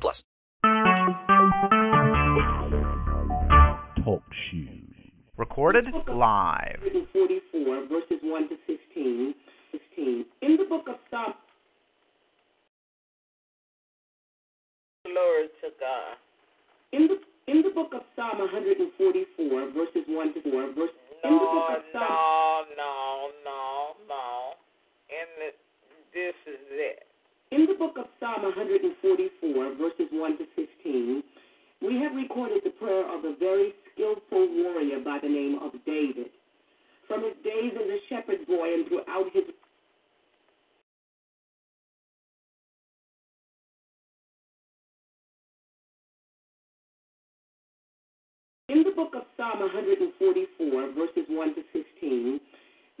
plus. Talk shoes. Recorded live. 144, verses 1 to 16. 16. In the book of Psalm, Glory to God. in the in the book of Psalm 144, verses 1 to 4, verse in the book No, of Psalm, no, no, no, no. And the, this is it. in the book of Psalm 144, verses 1 to 16, we have recorded the prayer of a very skillful warrior by the name of David. From his days as a shepherd boy and throughout his In the book of Psalm 144, verses 1 to 16,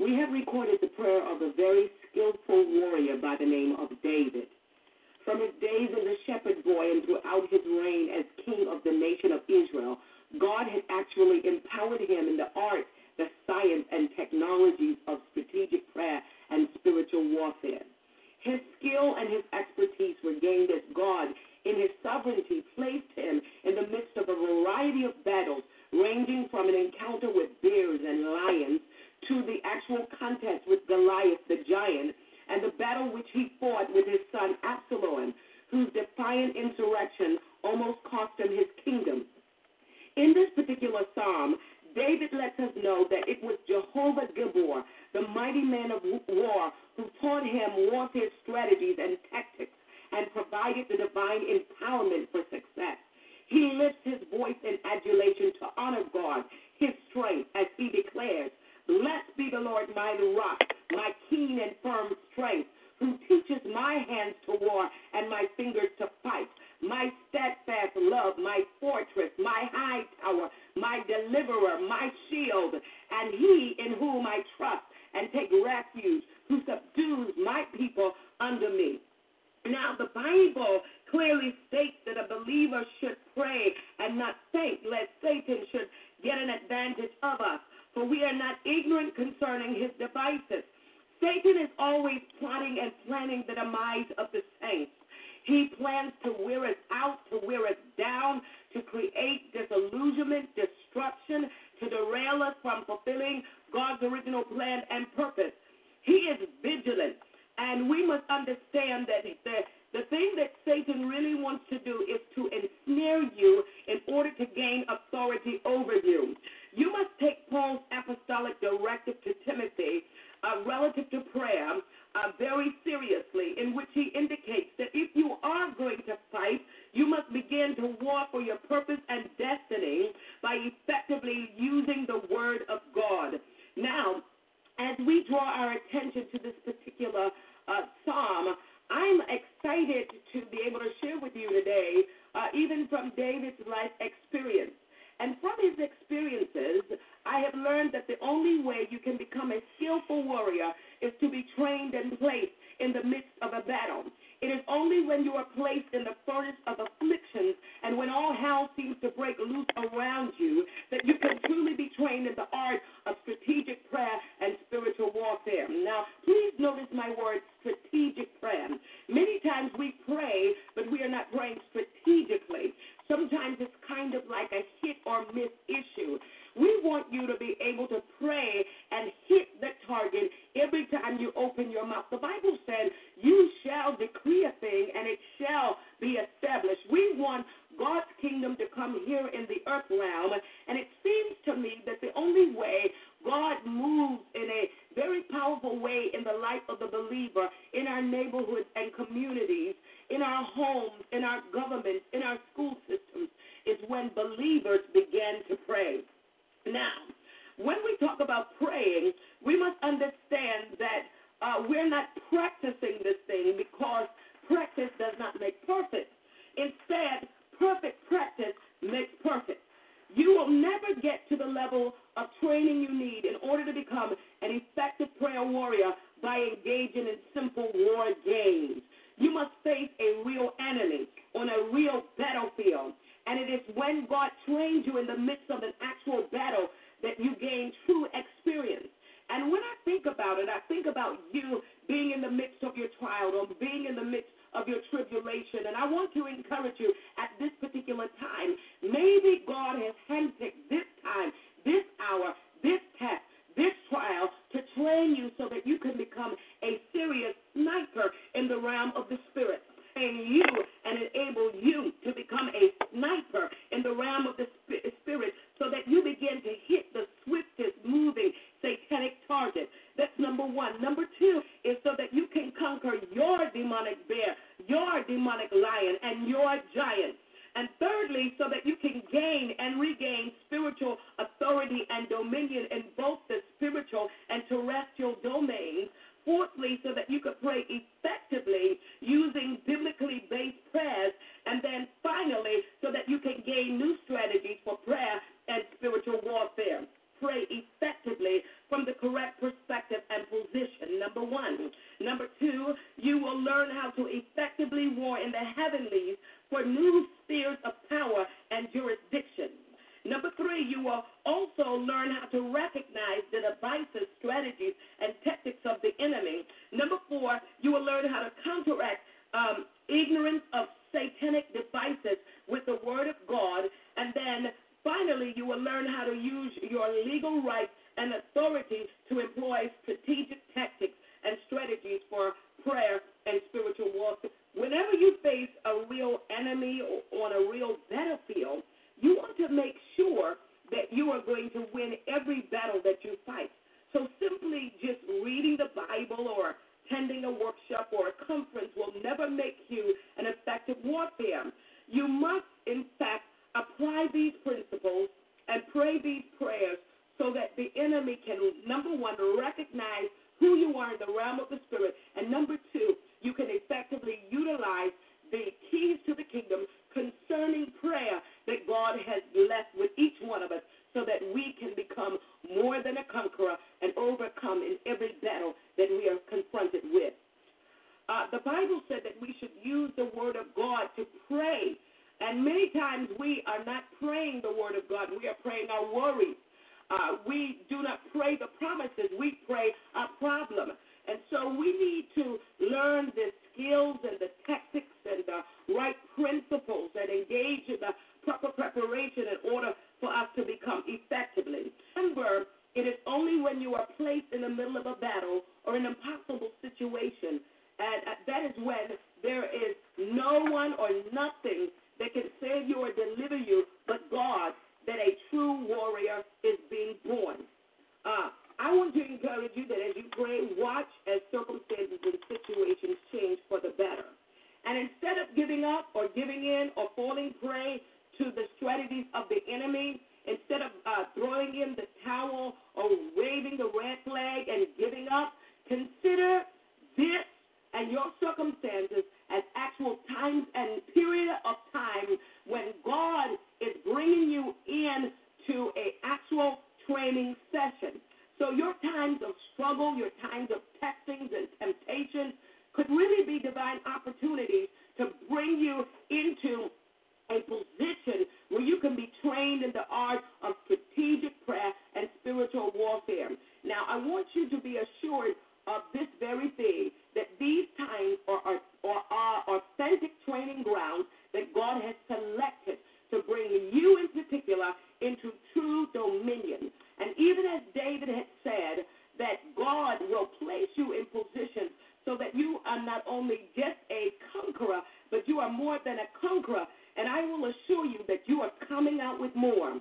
we have recorded the prayer of a very skillful warrior by the name of David. From his days as a shepherd boy and throughout his reign as king of the nation of Israel, God had actually empowered him in the art, the science, and technologies of strategic prayer and spiritual warfare. His skill and his expertise were gained as God, in his sovereignty, placed him in the midst of a variety of battles, ranging from an encounter with bears and lions to the actual contest with Goliath the giant, and the battle which he fought with his son Absalom, whose defiant insurrection almost cost him his kingdom. In this particular psalm, David lets us know that it was Jehovah Gibor, the mighty man of war, who taught him warfare strategies and tactics and provided the divine empowerment for success. He lifts his voice in adulation to honor God, his strength, as he declares, Blessed be the Lord my rock, my keen and firm strength, who teaches my hands to war and my fingers to fight, my steadfast love, my fortress, my high tower, my deliverer, my shield, and he in whom I trust and take refuge, who subdues my people under me. Now, the Bible clearly states that a believer should pray and not think, lest Satan should get an advantage of us. For we are not ignorant concerning his devices. Satan is always plotting and planning the demise of the saints. He plans to wear us out, to wear us down, to create disillusionment, destruction, to derail us from fulfilling God's original plan and purpose. He is vigilant, and we must understand that the, the thing that Satan really wants to do is to ensnare you in order to gain authority over you. You must take Paul's apostolic directive to Timothy uh, relative to prayer uh, very seriously, in which he indicates that if you are going to fight, you must begin to war for your purpose and destiny by effectively using the Word of God. Now, as we draw our attention to this particular uh, psalm, I'm excited to be able to share with you today, uh, even David's life experience. And from his experiences, I have learned that the only way you can become a skillful warrior is to be trained and placed you open your mouth. The Bible said, You shall decree a thing and it shall be established. We want God's kingdom to come here in the earth realm, and it seems to me that the only way God moves in a very powerful way in the life of the believer in our neighborhoods and communities, level of training you need in order to become an effective prayer warrior by engaging in serious when there is no one or nothing to a actual training session. So your times of struggle, your times of testings and temptation, only just a conqueror, but you are more than a conqueror. And I will assure you that you are coming out with more.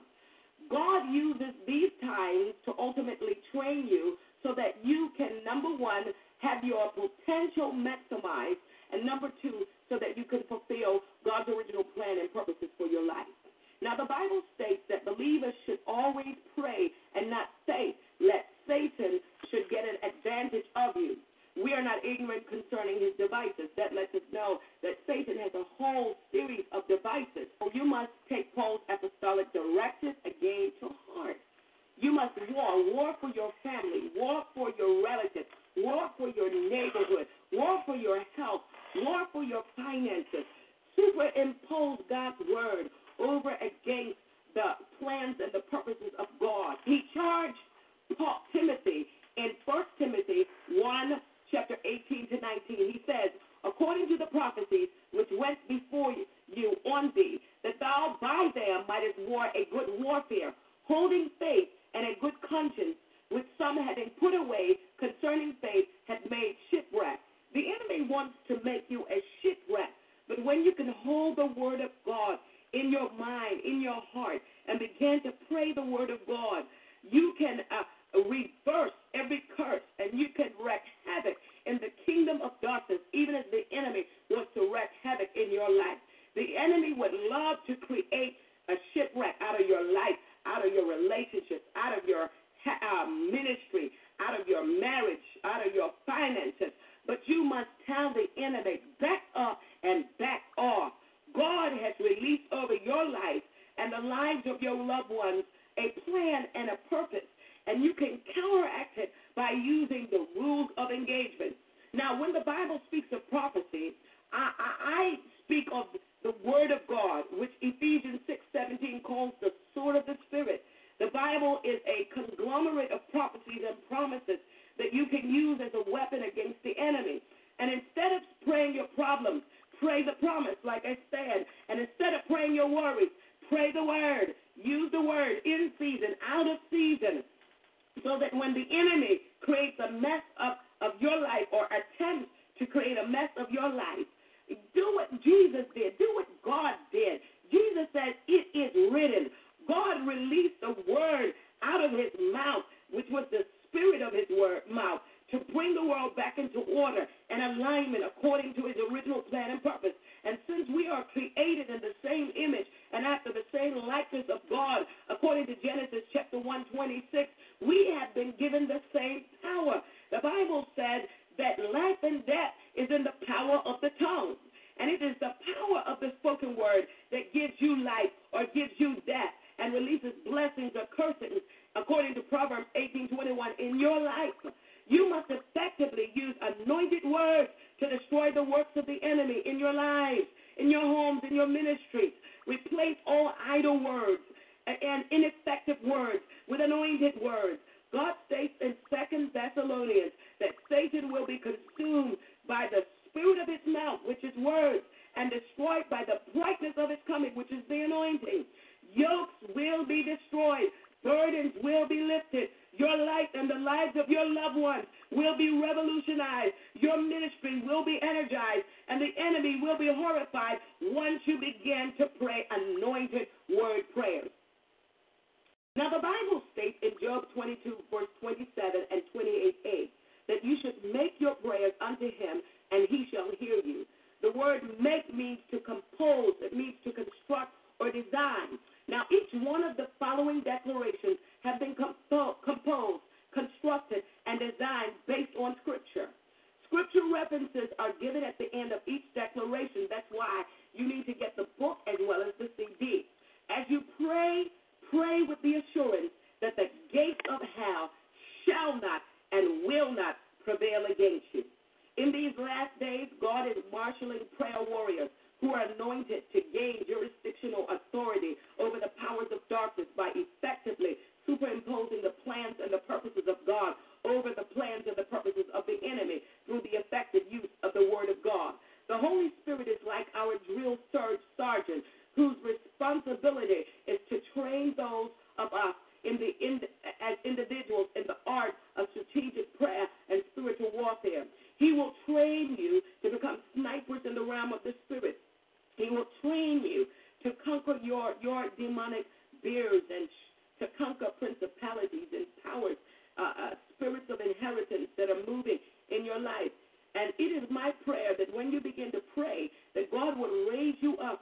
War for your family, war for your relatives, war for your neighborhood, war for your health, war for your finances. Superimpose God's word over against the plans and the purposes of God. He charged Paul, Timothy in 1 Timothy 1, chapter 18 to 19. He says, according to the prophecies which went before you on thee, that thou by them mightest war a good warfare, holding faith and a good conscience, which some having put away concerning faith had made shipwreck. The enemy wants to make a shipwreck, but when you can hold the word of God in your mind, in your heart, and begin to pray the word of God, you can uh, reverse every curse and you can wreak havoc in the kingdom of darkness, even as the enemy wants to wreak havoc in your life. The enemy would love to create a shipwreck out of your life, out of your relationships, out of your uh, ministry, out of your marriage, out of your finances. But you must tell the enemy, back up and back off. God has released over your life and the lives of your loved ones a plan and a purpose. And you can counteract it by using the rules of engagement. Now, when the Bible speaks of prophecy, I, I, I speak of the Word of God, which Ephesians 6:17 calls the sword of the Spirit. The Bible is a conglomerate of prophecies and promises that you can use as a weapon against the enemy. And instead of praying your problems, pray the promise, like I said. And instead of praying your worries, pray the word. Use the word in season, out of season, so that when the enemy creates a mess of, of your life or attempts to create a mess of your life, do what Jesus did. Do what God did. Jesus said, It is written. God released the word out of his mouth, which was the spirit of his word mouth, to bring the world back into order and alignment according to his original plan and purpose. And since we are created in the same image and after the same likeness of God, according to Genesis chapter 126, we have been given the same power. The Bible said that life and death is in the power of the tongue. And it is the power of the spoken word that gives you life or gives you death and releases blessings or curses according to Proverbs 18:21 in your life. You must effectively use anointed words to destroy the works of the enemy in your lives, in your homes, in your ministries. Replace all idle words and ineffective words with anointed words. God states in Second Thessalonians that Satan will be consumed by the spirit of his mouth, which is words, and destroyed by the brightness of his coming, which is the anointing. Yokes will be destroyed. Burdens will be lifted. Your life and the lives of your loved ones will be revolutionized. Your ministry will be energized, and the enemy will be horrified once you begin to pray anointed word prayers. Now, the Bible states in Job 22, verse 27 and 28a, that you should make your prayers unto him, and he shall hear you. The word make means to compose, it means to construct or design. Now, each one of the following declarations have been compo- composed, constructed, and designed based on Scripture. Scripture references are given at the end of each declaration. That's why you need to get the book as well as the CD. As you pray, pray with the assurance that the gates of hell shall not and will not prevail against you. In these last days, God is marshaling prayer warriors who are anointed to gain jurisdictional authority over the powers of darkness by effectively superimposing the plans and the purposes of God over the plans and the purposes of the enemy through the effective use of the Word of God. The Holy Spirit is like our drill sergeant whose responsibility is to train those of us in the in, as individuals in the art of strategic prayer and spiritual warfare. He will train you to become snipers in the realm of the spirit. To conquer your your demonic beards and to conquer principalities and powers, uh, uh, spirits of inheritance that are moving in your life. And it is my prayer that when you begin to pray, that God will raise you up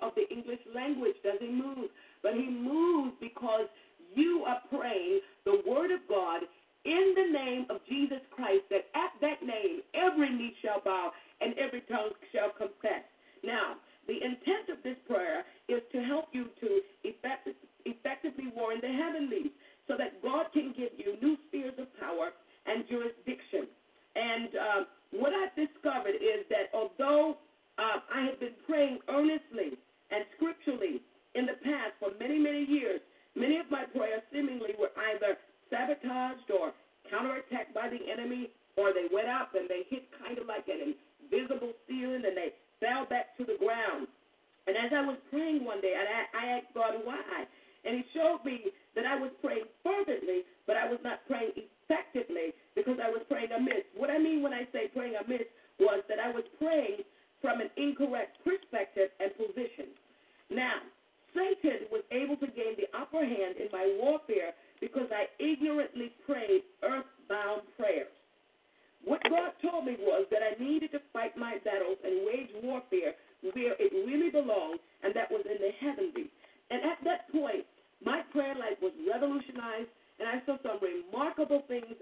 of the English language doesn't move, but He moves because you are praying the Word of God in the name of Jesus Christ, that at that name every knee shall bow and every tongue shall confess. Now, the intent of this prayer is to help you to effect, effectively warn the heavenlies so that God can give you new spheres of power and jurisdiction. And uh, what I've discovered is that although uh, I have been praying earnestly and scripturally in the past for many, many years. Many of my prayers seemingly were either sabotaged or counterattacked by the enemy, or they went up and they hit kind of like an invisible ceiling and they fell back to the ground. And as I was praying one day, and I, I asked God why, and He showed me was in the heavenly, And at that point, my prayer life was revolutionized, and I saw some remarkable things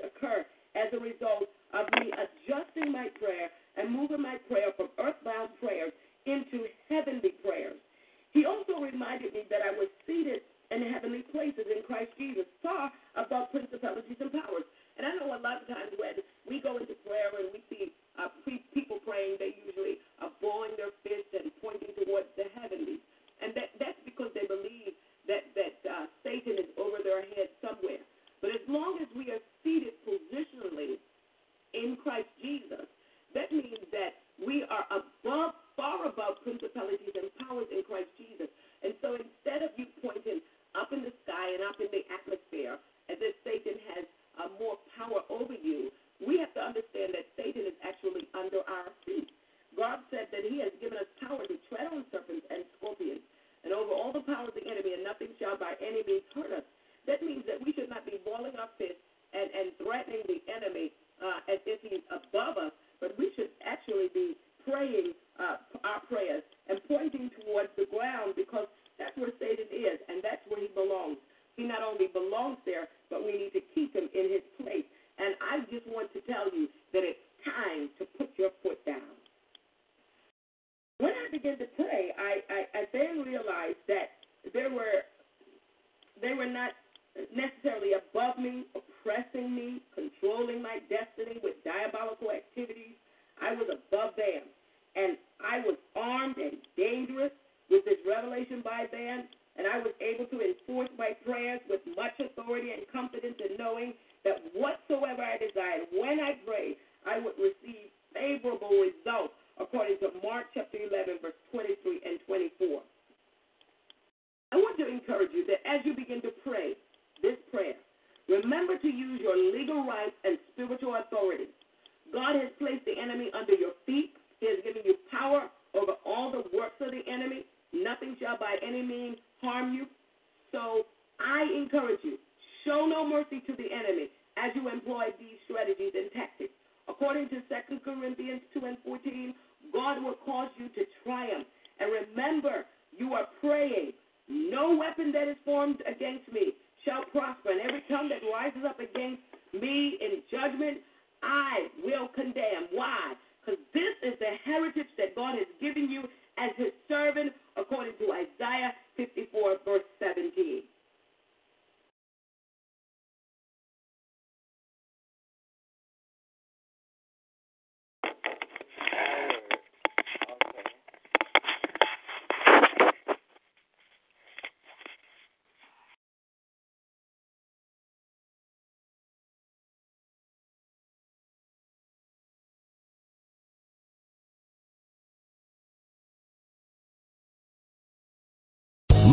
No weapon that is formed against me shall prosper, and every tongue that rises up against me in judgment, I will condemn. Why? Because this is the heritage that God has given you as his servant, according to Isaiah 54, verse 17.